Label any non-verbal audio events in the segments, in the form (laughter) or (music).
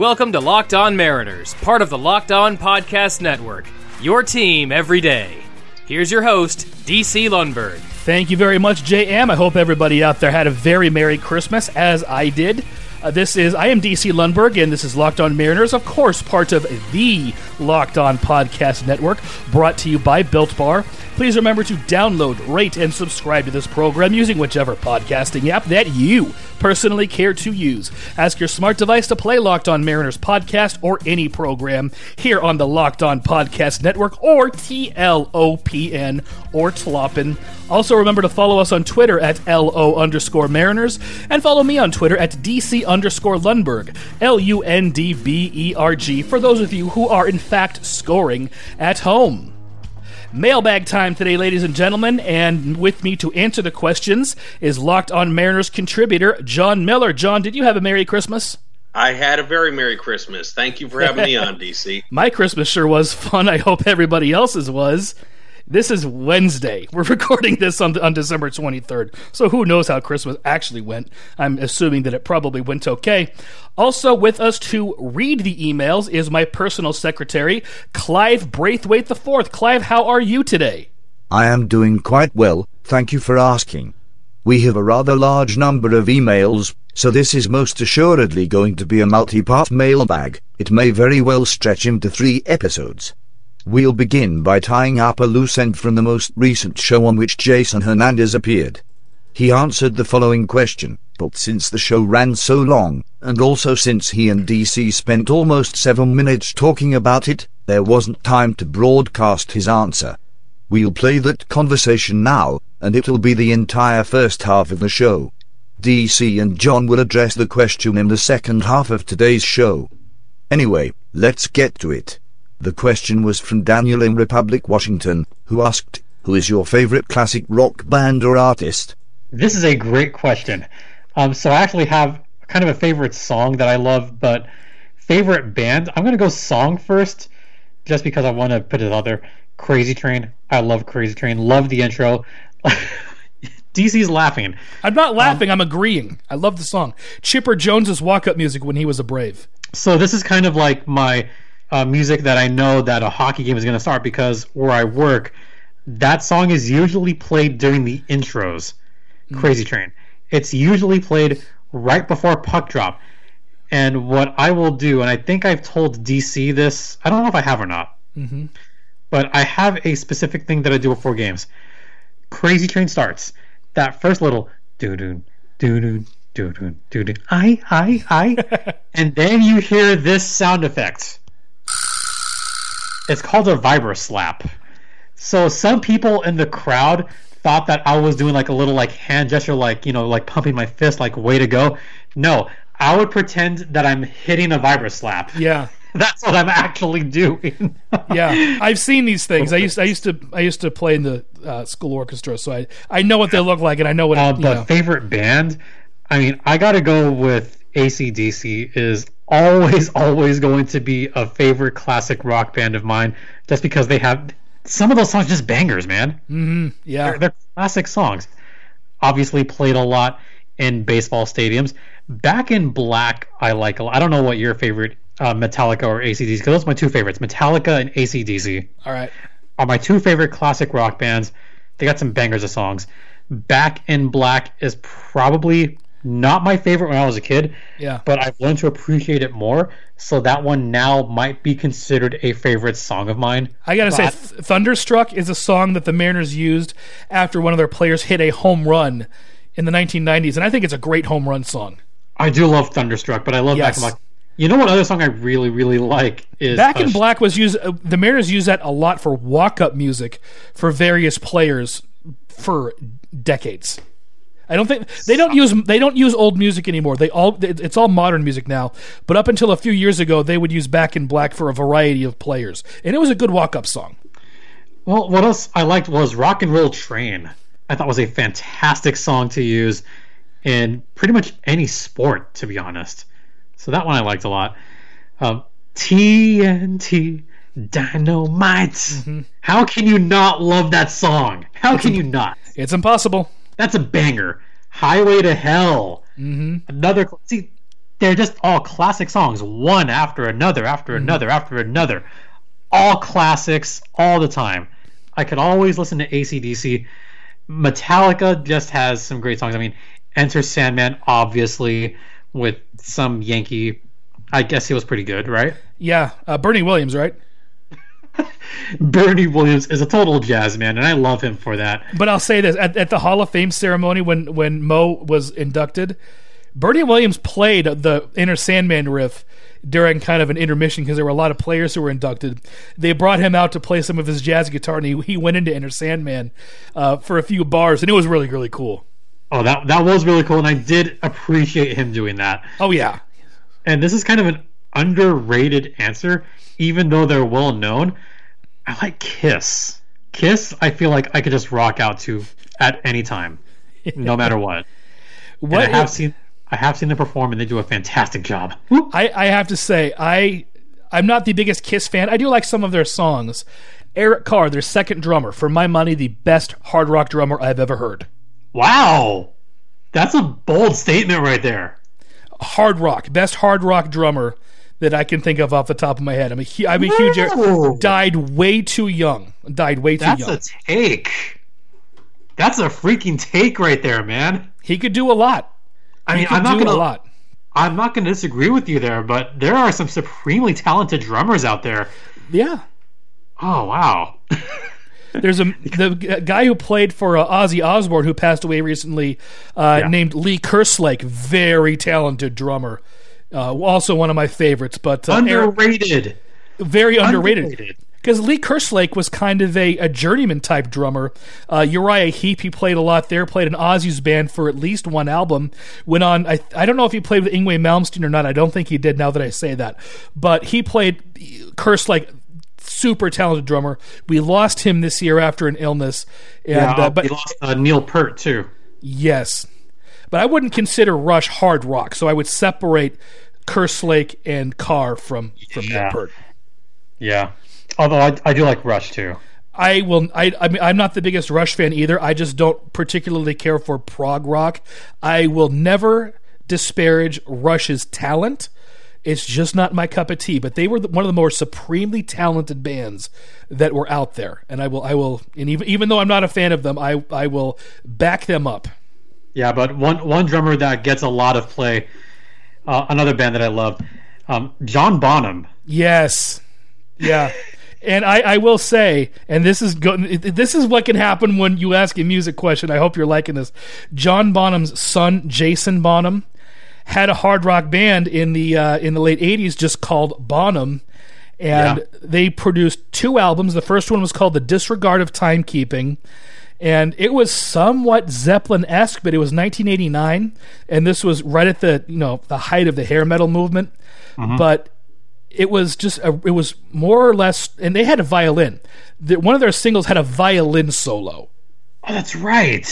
Welcome to Locked On Mariners, part of the Locked On Podcast Network. Your team every day. Here's your host, DC Lundberg. Thank you very much, JM. I hope everybody out there had a very Merry Christmas, as I did. Uh, this is I am DC Lundberg, and this is Locked On Mariners, of course, part of the Locked On Podcast Network, brought to you by Built Bar. Please remember to download, rate, and subscribe to this program using whichever podcasting app that you personally care to use. Ask your smart device to play Locked On Mariners podcast or any program here on the Locked On Podcast Network or TLOPN or TLOPN. Also, remember to follow us on Twitter at LO underscore Mariners and follow me on Twitter at DC underscore Lundberg, L U N D B E R G, for those of you who are in fact scoring at home. Mailbag time today, ladies and gentlemen, and with me to answer the questions is Locked On Mariners contributor John Miller. John, did you have a Merry Christmas? I had a very Merry Christmas. Thank you for having me on, DC. (laughs) My Christmas sure was fun. I hope everybody else's was. This is Wednesday. (laughs) We're recording this on, on December 23rd, so who knows how Christmas actually went. I'm assuming that it probably went okay. Also with us to read the emails is my personal secretary, Clive Braithwaite IV. Clive, how are you today? I am doing quite well, thank you for asking. We have a rather large number of emails, so this is most assuredly going to be a multi-part mailbag. It may very well stretch into three episodes. We'll begin by tying up a loose end from the most recent show on which Jason Hernandez appeared. He answered the following question, but since the show ran so long, and also since he and DC spent almost seven minutes talking about it, there wasn't time to broadcast his answer. We'll play that conversation now, and it'll be the entire first half of the show. DC and John will address the question in the second half of today's show. Anyway, let's get to it. The question was from Daniel in Republic, Washington, who asked, Who is your favorite classic rock band or artist? This is a great question. Um, so I actually have kind of a favorite song that I love, but favorite band, I'm going to go song first, just because I want to put it out there. Crazy Train. I love Crazy Train. Love the intro. (laughs) DC's laughing. I'm not laughing, um, I'm agreeing. I love the song. Chipper Jones's walk up music when he was a Brave. So this is kind of like my uh, music that I know that a hockey game is going to start because where I work, that song is usually played during the intros. Mm. Crazy Train. It's usually played right before puck drop. And what I will do, and I think I've told DC this, I don't know if I have or not, mm-hmm. but I have a specific thing that I do before games. Crazy Train starts. That first little doo doo doo doo doo doo doo doo I I I, (laughs) and then you hear this sound effect. It's called a vibra slap. So some people in the crowd thought that I was doing like a little like hand gesture, like you know, like pumping my fist, like way to go. No, I would pretend that I'm hitting a vibra slap. Yeah. (laughs) That's what I'm actually doing. (laughs) yeah, I've seen these things. I used I used to I used to play in the uh, school orchestra, so I I know what they look like, and I know what. Uh, but know. favorite band, I mean, I got to go with ACDC. Is always, always going to be a favorite classic rock band of mine, just because they have some of those songs just bangers, man. Mm-hmm. Yeah, they're, they're, classic songs. Obviously, played a lot in baseball stadiums. Back in Black, I like a lot. I don't know what your favorite uh, Metallica or ACDC, because those are my two favorites. Metallica and ACDC. All right. Are my two favorite classic rock bands. They got some bangers of songs. Back in Black is probably not my favorite when I was a kid. Yeah. But I've learned to appreciate it more. So that one now might be considered a favorite song of mine. I gotta say, Th- "Thunderstruck" is a song that the Mariners used after one of their players hit a home run in the 1990s, and I think it's a great home run song. I do love "Thunderstruck," but I love yes. Back in Black. You know what other song I really, really like is Back in Black was used. Uh, the Mariners used that a lot for walk-up music for various players for decades. I don't think they don't use they don't use old music anymore. They all it's all modern music now. But up until a few years ago, they would use Back in Black for a variety of players, and it was a good walk up song. Well, what else I liked was Rock and Roll Train. I thought was a fantastic song to use in pretty much any sport, to be honest. So that one I liked a lot. Um, TNT Dynamite. Mm-hmm. How can you not love that song? How it's can you not? It's impossible. That's a banger. Highway to Hell. Mm-hmm. Another. See, they're just all classic songs, one after another, after another, after another. All classics, all the time. I could always listen to ACDC. Metallica just has some great songs. I mean, Enter Sandman, obviously, with some Yankee. I guess he was pretty good, right? Yeah, uh, Bernie Williams, right? (laughs) Bernie Williams is a total jazz man, and I love him for that. But I'll say this: at, at the Hall of Fame ceremony when when Mo was inducted, Bernie Williams played the Enter Sandman riff during kind of an intermission because there were a lot of players who were inducted. They brought him out to play some of his jazz guitar, and he, he went into Enter Sandman uh, for a few bars, and it was really really cool. Oh, that that was really cool, and I did appreciate him doing that. Oh yeah, And this is kind of an underrated answer, even though they're well known. I like Kiss. Kiss, I feel like I could just rock out to at any time, no matter (laughs) what. And I have seen I have seen them perform, and they do a fantastic job. I, I have to say, I I'm not the biggest Kiss fan. I do like some of their songs. Eric Carr, their second drummer, for my money, the best hard rock drummer I've ever heard. Wow, that's a bold statement right there. Hard rock, best hard rock drummer that I can think of off the top of my head. I'm a, hu- I'm a huge. Whoa. Died way too young. Died way too That's young. That's a take. That's a freaking take right there, man. he could do a lot. I mean, I'm not gonna a lot. I'm not gonna disagree with you there, but there are some supremely talented drummers out there. Yeah. Oh wow. (laughs) There's a the guy who played for uh, Ozzy Osbourne who passed away recently, uh, Yeah. named Lee Kerslake. Very talented drummer. Uh, also one of my favorites, but uh, Eric- Underrated. very underrated. Underrated. Because Lee Kerslake was kind of a, a journeyman type drummer. Uh, Uriah Heep, he played a lot there, played in Ozzy's band for at least one album. Went on, I, I don't know if he played with Yngwie Malmsteen or not. I don't think he did now that I say that. But he played Kerslake, super talented drummer. We lost him this year after an illness. And, Yeah, uh, but we lost uh, Neil Peart too. yes. But I wouldn't consider Rush hard rock, so I would separate Kerslake and Carr from, from Yeah. Peart. Yeah. Although I, I do like Rush too. I will. I, I mean, I'm not the biggest Rush fan either. I just don't particularly care for prog rock. I will never disparage Rush's talent. It's just not my cup of tea. But they were one of the more supremely talented bands that were out there, and I will. I will. And even even though I'm not a fan of them, I I will back them up. Yeah, but one one drummer that gets a lot of play, uh, another band that I love, um, John Bonham. Yes. Yeah. And I, I will say, and this is go, this is what can happen when you ask a music question. I hope you're liking this. John Bonham's son, Jason Bonham, had a hard rock band in the uh, in the late '80s just called Bonham, and Yeah. they produced two albums. The first one was called "The Disregard of Timekeeping." And it was somewhat Zeppelin esque, but it was 1989, and this was right at the you know the height of the hair metal movement. Mm-hmm. But it was just a, it was more or less and they had a violin the, one of their singles had a violin solo Oh, that's right.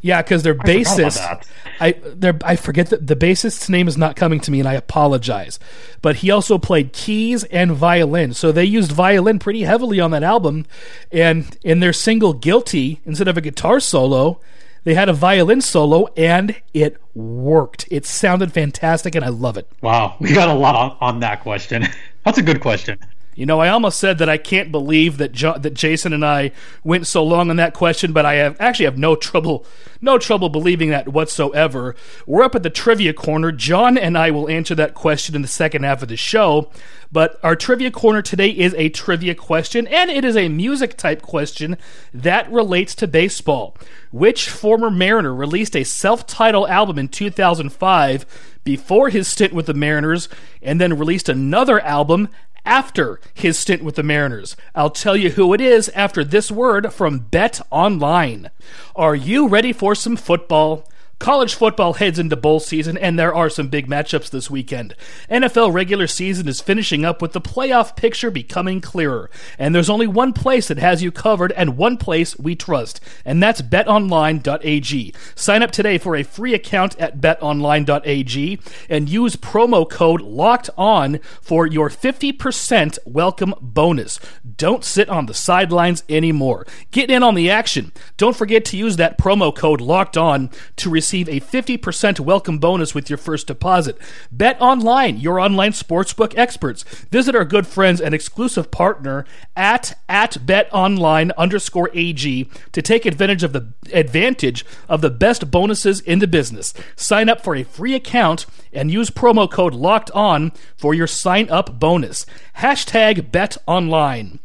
Yeah because their bassist i their, i forget that the bassist's name is not coming to me and i apologize. But he also played keys and violin. So they used violin pretty heavily on that album. And in their single guilty instead of a guitar solo they had a violin solo and it worked. It sounded fantastic and i love it. Wow, (laughs) we got a lot on that question. That's a good question. You know, I almost said that I can't believe that jo- that Jason and I went so long on that question, but I have actually have no trouble no trouble believing that whatsoever. We're up at the trivia corner. John and I will answer that question in the second half of the show. But our trivia corner today is a trivia question, and it is a music type question that relates to baseball. Which former Mariner released a self titled album in 2005 before his stint with the Mariners and then released another album after his stint with the Mariners. I'll tell you who it is after this word from Bet Online. Are you ready for some football? College football heads into bowl season, and there are some big matchups this weekend. NFL regular season is finishing up with the playoff picture becoming clearer, and there's only one place that has you covered and one place we trust, and that's betonline.ag. Sign up today for a free account at betonline.ag and use promo code LOCKED ON for your 50% welcome bonus. Don't sit on the sidelines anymore. Get in on the action. Don't forget to use that promo code LOCKED ON to receive receive a 50% welcome bonus with your first deposit. Bet online, your online sportsbook experts. Visit our good friends and exclusive partner at at betonline underscore AG to take advantage of the advantage of the best bonuses in the business. Sign up for a free account and use promo code locked on for your sign up bonus. Hashtag bet online.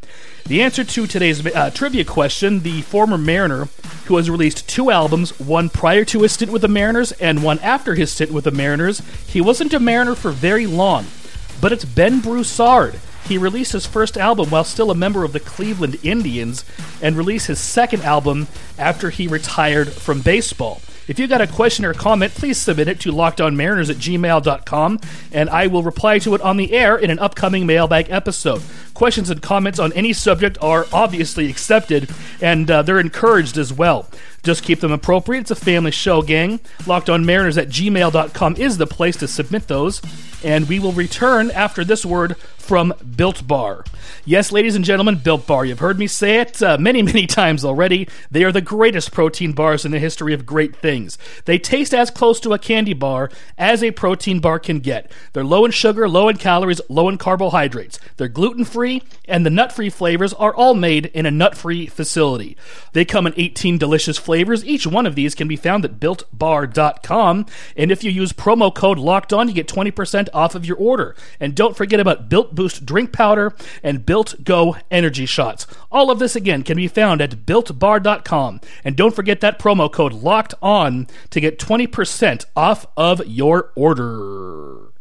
The answer to today's uh, trivia question the former Mariner, who has released two albums, one prior to his stint with the Mariners and one after his stint with the Mariners, he wasn't a Mariner for very long. But it's Ben Broussard. He released his first album while still a member of the Cleveland Indians and released his second album after he retired from baseball. If you got a question or comment, please submit it to lockedonmariners at gmail.com, and I will reply to it on the air in an upcoming mailbag episode. Questions and comments on any subject are obviously accepted, and uh, they're encouraged as well. Just keep them appropriate. It's a family show, gang. Lockedonmariners at gmail.com is the place to submit those, and we will return after this word from Built Bar. Yes, ladies and gentlemen, Built Bar. You've heard me say it uh, many, (laughs) many times already. They are the greatest protein bars in the history of great things. They taste as close to a candy bar as a protein bar can get. They're low in sugar, low in calories, low in carbohydrates. They're gluten free, and the nut free flavors are all made in a nut free facility. They come in 18 delicious flavors. Each one of these can be found at builtbar.com. And if you use promo code locked on, you get 20% off of your order. And don't forget about Built Boost drink powder and Built Go energy shots. All of this again can be found at builtbar.com. And don't forget that promo code locked on to get 20% off of your order.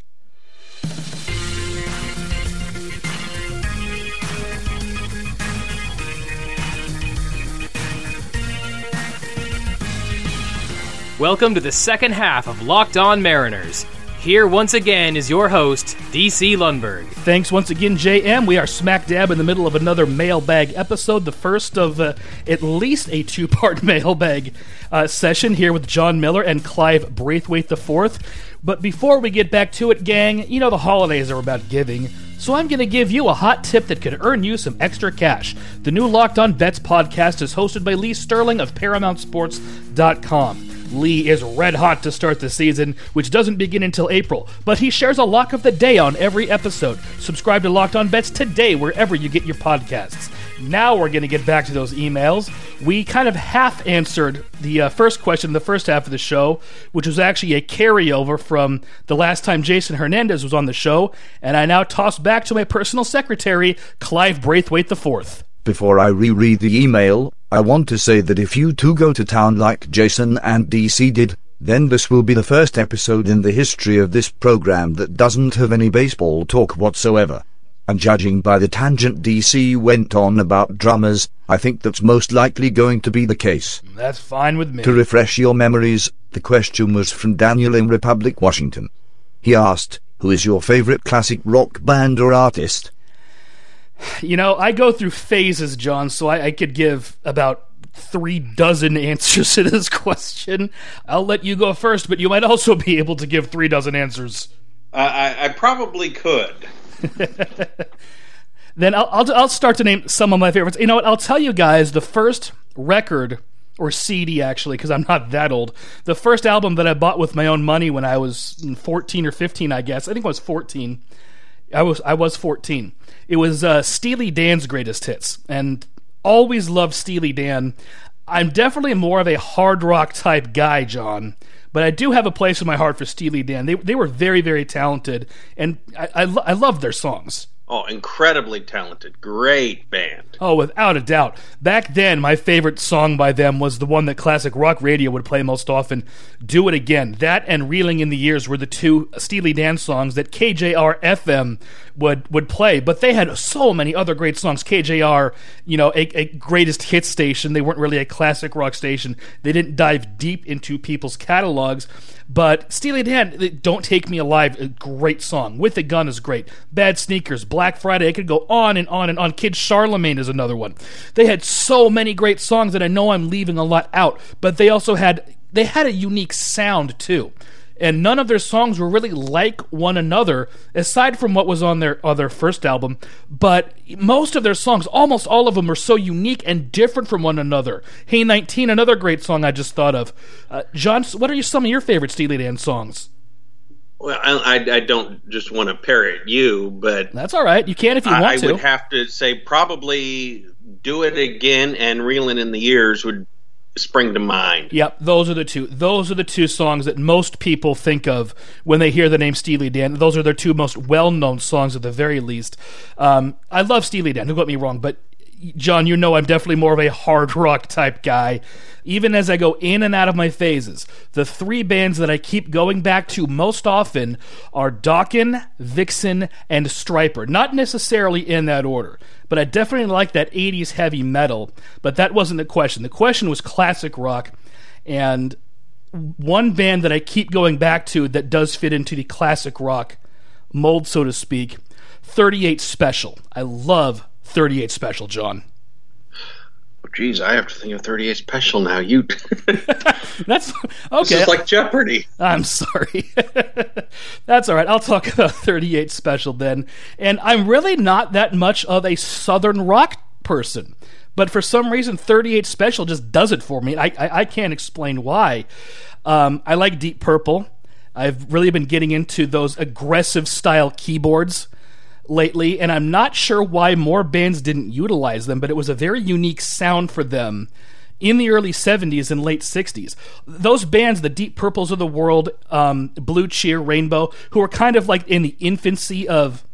Welcome to the second half of Locked On Mariners. Here once again is your host, DC Lundberg. Thanks once again, JM. We are smack dab in the middle of another mailbag episode, the first of uh, at least a two part (laughs) mailbag uh, session here with John Miller and Clive Braithwaite IV. But before we get back to it, gang, you know the holidays are about giving. So I'm going to give you a hot tip that could earn you some extra cash. The new Locked On Bets podcast is hosted by Lee Sterling of ParamountSports.com. Lee is red hot to start the season, which doesn't begin until April, but he shares a lock of the day on every episode. Subscribe to Locked On Bets today wherever you get your podcasts. Now we're going to get back to those emails. We kind of half answered the uh, first question in the first half of the show, which was actually a carryover from the last time Jason Hernandez was on the show, and I now toss back to my personal secretary, Clive Braithwaite IV. Before I reread the email, I want to say that if you two go to town like Jason and DC did, then this will be the first episode in the history of this program that doesn't have any baseball talk whatsoever. And judging by the tangent DC went on about drummers, I think that's most likely going to be the case. That's fine with me. To refresh your memories, the question was from Daniel in Republic, Washington. He asked, Who is your favorite classic rock band or artist? You know, I go through phases, John, so I, I could give about three dozen (laughs) answers to this question. I'll let you go first, but you might also be able to give three dozen answers. Uh, I, I probably could. (laughs) Then I'll, I'll I'll start to name some of my favorites. You know what? I'll tell you guys the first record or CD actually, because I'm not that old. The first album that I bought with my own money when I was 14 or 15, I guess. I think I was 14. I was I was 14. It was uh, Steely Dan's greatest hits, and always loved Steely Dan. I'm definitely more of a hard rock type guy, John, but I do have a place in my heart for Steely Dan. They they were very very talented, and I I, lo- I love their songs. Oh, incredibly talented. Great band. Oh, without a doubt. Back then, my favorite song by them was the one that classic rock radio would play most often. Do It Again. That and Reeling in the Years were the two Steely Dan songs that KJR FM would, would play. But they had so many other great songs. KJR, you know, a, a greatest hit station. They weren't really a classic rock station. They didn't dive deep into people's catalogs. But Steely Dan, Don't Take Me Alive, a great song. With a Gun is great. Bad Sneakers, Black Friday, I could go on and on and on. Kid Charlemagne is another one. They had so many great songs that I know I'm leaving a lot out, but they also had they had a unique sound too. and none of their songs were really like one another, aside from what was on their other first album. But most of their songs, almost all of them, are so unique and different from one another. Hey 19, another great song I just thought of. Uh, John, what are some of your favorite Steely Dan songs? Well, I, I don't just want to parrot you, but that's all right. You can if you I, want to. I would have to say probably "Do It Again" and "Reeling in the Years" would spring to mind. Yep, those are the two. Those are the two songs that most people think of when they hear the name Steely Dan. Those are their two most well-known songs, at the very least. Um, I love Steely Dan. Don't get me wrong, but John, you know I'm definitely more of a hard rock type guy. Even as I go in and out of my phases, the three bands that I keep going back to most often are Dokken, Vixen, and Stryper. Not necessarily in that order, but I definitely like that 80s heavy metal. But that wasn't the question. The question was classic rock. And one band that I keep going back to that does fit into the classic rock mold, so to speak, 38 Special. I love 38 Special, John. Oh, geez, I have to think of 38 Special now. You. (laughs) (laughs) That's okay. This is like Jeopardy. I'm sorry. (laughs) That's all right. I'll talk about 38 Special then. And I'm really not that much of a Southern rock person. But for some reason, 38 Special just does it for me. I, I, I can't explain why. Um, I like Deep Purple. I've really been getting into those aggressive style keyboards lately, and I'm not sure why more bands didn't utilize them, but it was a very unique sound for them in the early 70s and late 60s. Those bands, the Deep Purples of the world, um, Blue Cheer, Rainbow, who were kind of like in the infancy of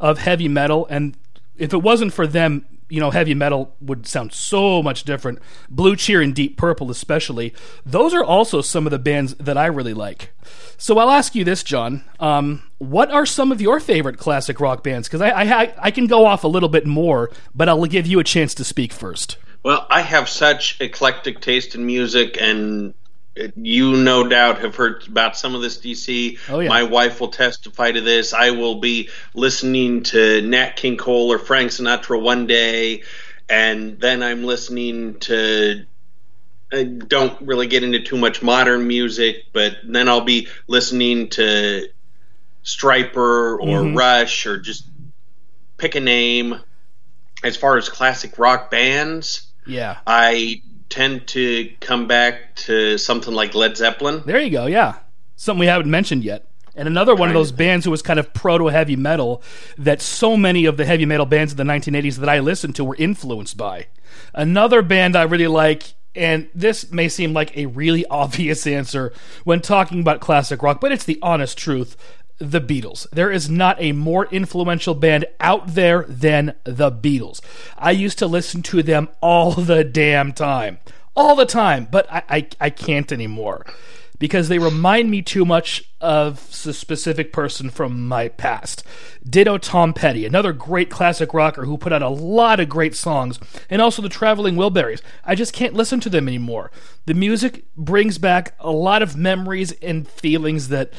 of heavy metal, and if it wasn't for them, you know, heavy metal would sound so much different. Blue Cheer and Deep Purple, especially. Those are also some of the bands that I really like. So I'll ask you this, John. Um, what are some of your favorite classic rock bands? Because I, I, I can go off a little bit more, but I'll give you a chance to speak first. Well, I have such eclectic taste in music, and you no doubt have heard about some of this DC. Oh, yeah. My wife will testify to this. I will be listening to Nat King Cole or Frank Sinatra one day, and then I'm listening to. I don't really get into too much modern music, but then I'll be listening to Stryper or mm-hmm. Rush or just pick a name. As far as classic rock bands, yeah, I tend to come back to something like Led Zeppelin. There you go. Yeah, something we haven't mentioned yet. And another one of those bands who was kind of proto heavy metal that so many of the heavy metal bands of the 1980s that I listened to were influenced by. Another band I really like, and this may seem like a really (laughs) obvious answer when talking about classic rock, but it's the honest truth the Beatles. There is not a more influential band out there than the Beatles. I used to listen to them all the damn time. All the time, but I, I, I can't anymore because they remind me too much of a specific person from my past. Ditto Tom Petty, another great classic rocker who put out a lot of great songs, and also the Traveling Wilburys. I just can't listen to them anymore. The music brings back a lot of memories and feelings that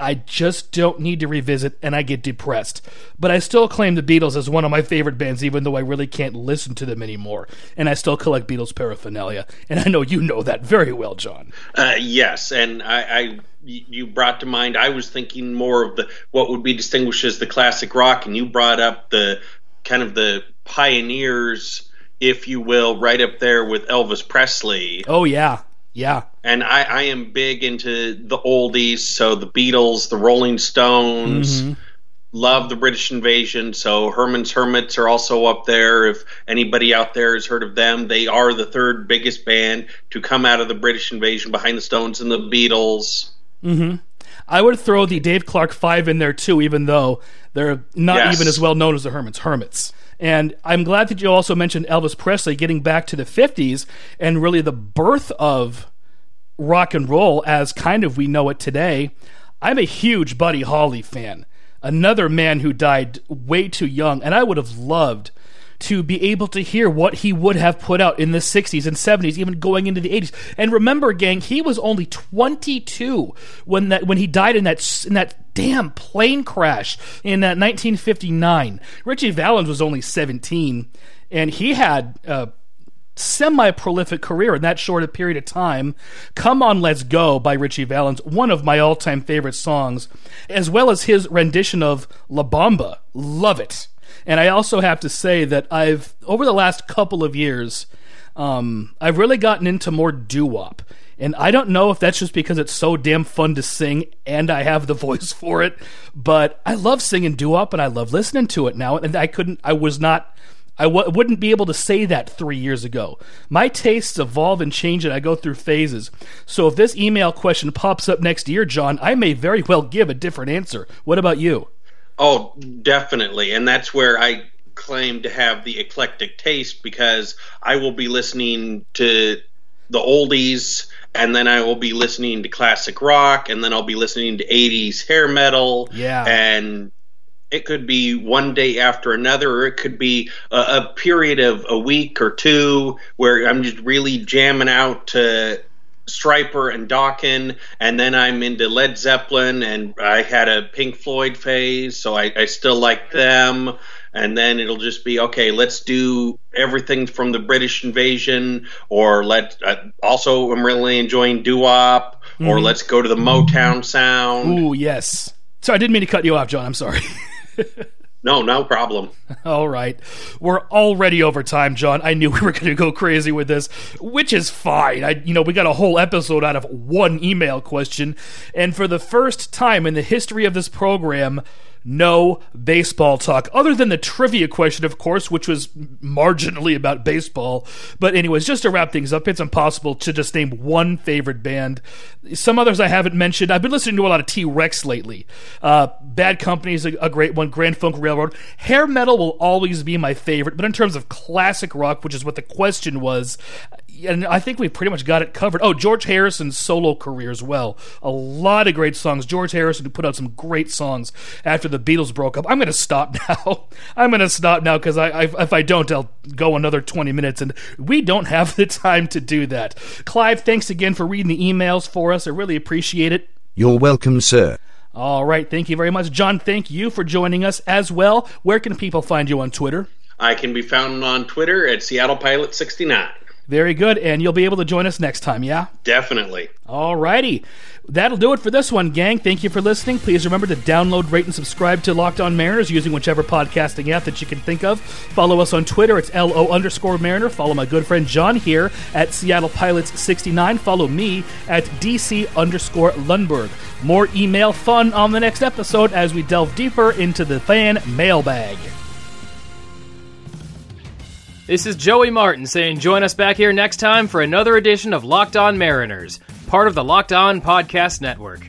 I just don't need to revisit and I get depressed. But I still claim the Beatles as one of my favorite bands, even though I really can't listen to them anymore. And I still collect Beatles paraphernalia. And I know you know that very well, John. Uh, yes. And I, I, you brought to mind, I was thinking more of the what would be distinguished as the classic rock, and you brought up the kind of the pioneers, if you will, right up there with Elvis Presley. Oh, yeah. Yeah. And I, I am big into the oldies, so the Beatles, the Rolling Stones. Mm-hmm. Love the British Invasion, so Herman's Hermits are also up there. If anybody out there has heard of them, they are the third biggest band to come out of the British Invasion behind the Stones and the Beatles. Mm-hmm. I would throw the Dave Clark Five in there too, even though they're not yes. even as well known as the Hermits. Hermits. And I'm glad that you also mentioned Elvis Presley getting back to the 50s and really the birth of rock and roll as kind of we know it today. I'm a huge Buddy Holly fan. Another man who died way too young, and I would have loved to be able to hear what he would have put out in the 60s and 70s, even going into the 80s. And remember, gang, he was only 22 when that when he died in that in that damn plane crash in uh, 1959. Ritchie Valens was only 17, and he had. Uh, semi prolific career in that short a period of time. Come On Let's Go by Ritchie Valens, one of my all time favorite songs, as well as his rendition of La Bamba. Love it. And I also have to say that I've, over the last couple of years, um, I've really gotten into more doo wop. And I don't know if that's just because it's so damn fun to sing and I have the (laughs) voice for it, but I love singing doo wop and I love listening to it now. And I couldn't, I was not, I w- wouldn't be able to say that three years ago. My tastes evolve and change and I go through phases. So if this email question pops up next year, John, I may very well give a different answer. What about you? Oh, definitely. And that's where I claim to have the eclectic taste because I will be listening to the oldies and then I will be listening to classic rock, and then I'll be listening to 80s hair metal. Yeah. And it could be one day after another, or it could be a, a period of a week or two where I'm just really jamming out to Stryper and Dokken, and then I'm into Led Zeppelin, and I had a Pink Floyd phase, so I, I still like them and then it'll just be okay. Let's do everything from the British invasion, or let uh, also I'm really enjoying doo wop, mm-hmm. or let's go to the Motown sound. Ooh, yes. So I didn't mean to cut you off, John. I'm sorry. (laughs) No, no problem. (laughs) All right. We're already over time, John. I knew (laughs) we were going to go crazy with this, which is fine. I you know, we got a whole episode out of one email question, and for the first time in the history of this program, no baseball talk, other than the trivia question, of course, which was marginally about baseball. But, anyways, just to wrap things up, it's impossible to just name one favorite band. Some others I haven't mentioned. I've been listening to a lot of T Rex lately. Uh, Bad Company is a, a great one, Grand Funk Railroad. Hair metal will always be my favorite, but in terms of classic rock, which is what the question was, and I think we pretty much got it covered. Oh, George Harrison's solo career as well. A lot of great songs. George Harrison who put out some great songs after the Beatles broke up. I'm going to (laughs) stop now. I'm going to stop now because I, I, if I don't, I'll go another 20 minutes, and we don't (laughs) have the time to do that. Clive, thanks again for reading the emails for us. I really appreciate it. You're welcome, sir. All right, thank you very much. John, thank you for joining us as well. Where can people find you on Twitter? I can be found on Twitter at Seattle Pilot 69. Very good. And you'll be able to join us next time, yeah? Definitely. All righty. That'll do it for this one, gang. Thank you for listening. Please remember to download, rate, and subscribe to Locked On Mariners using whichever podcasting app that you can think of. Follow us on Twitter. It's LO underscore Mariner. Follow my good friend John here at Seattle Pilots 69. Follow me at DC underscore Lundberg. More email fun on the next episode as we delve deeper into the fan mailbag. This is Joey Martin saying join us back here next time for another edition of Locked On Mariners, part of the Locked On Podcast Network.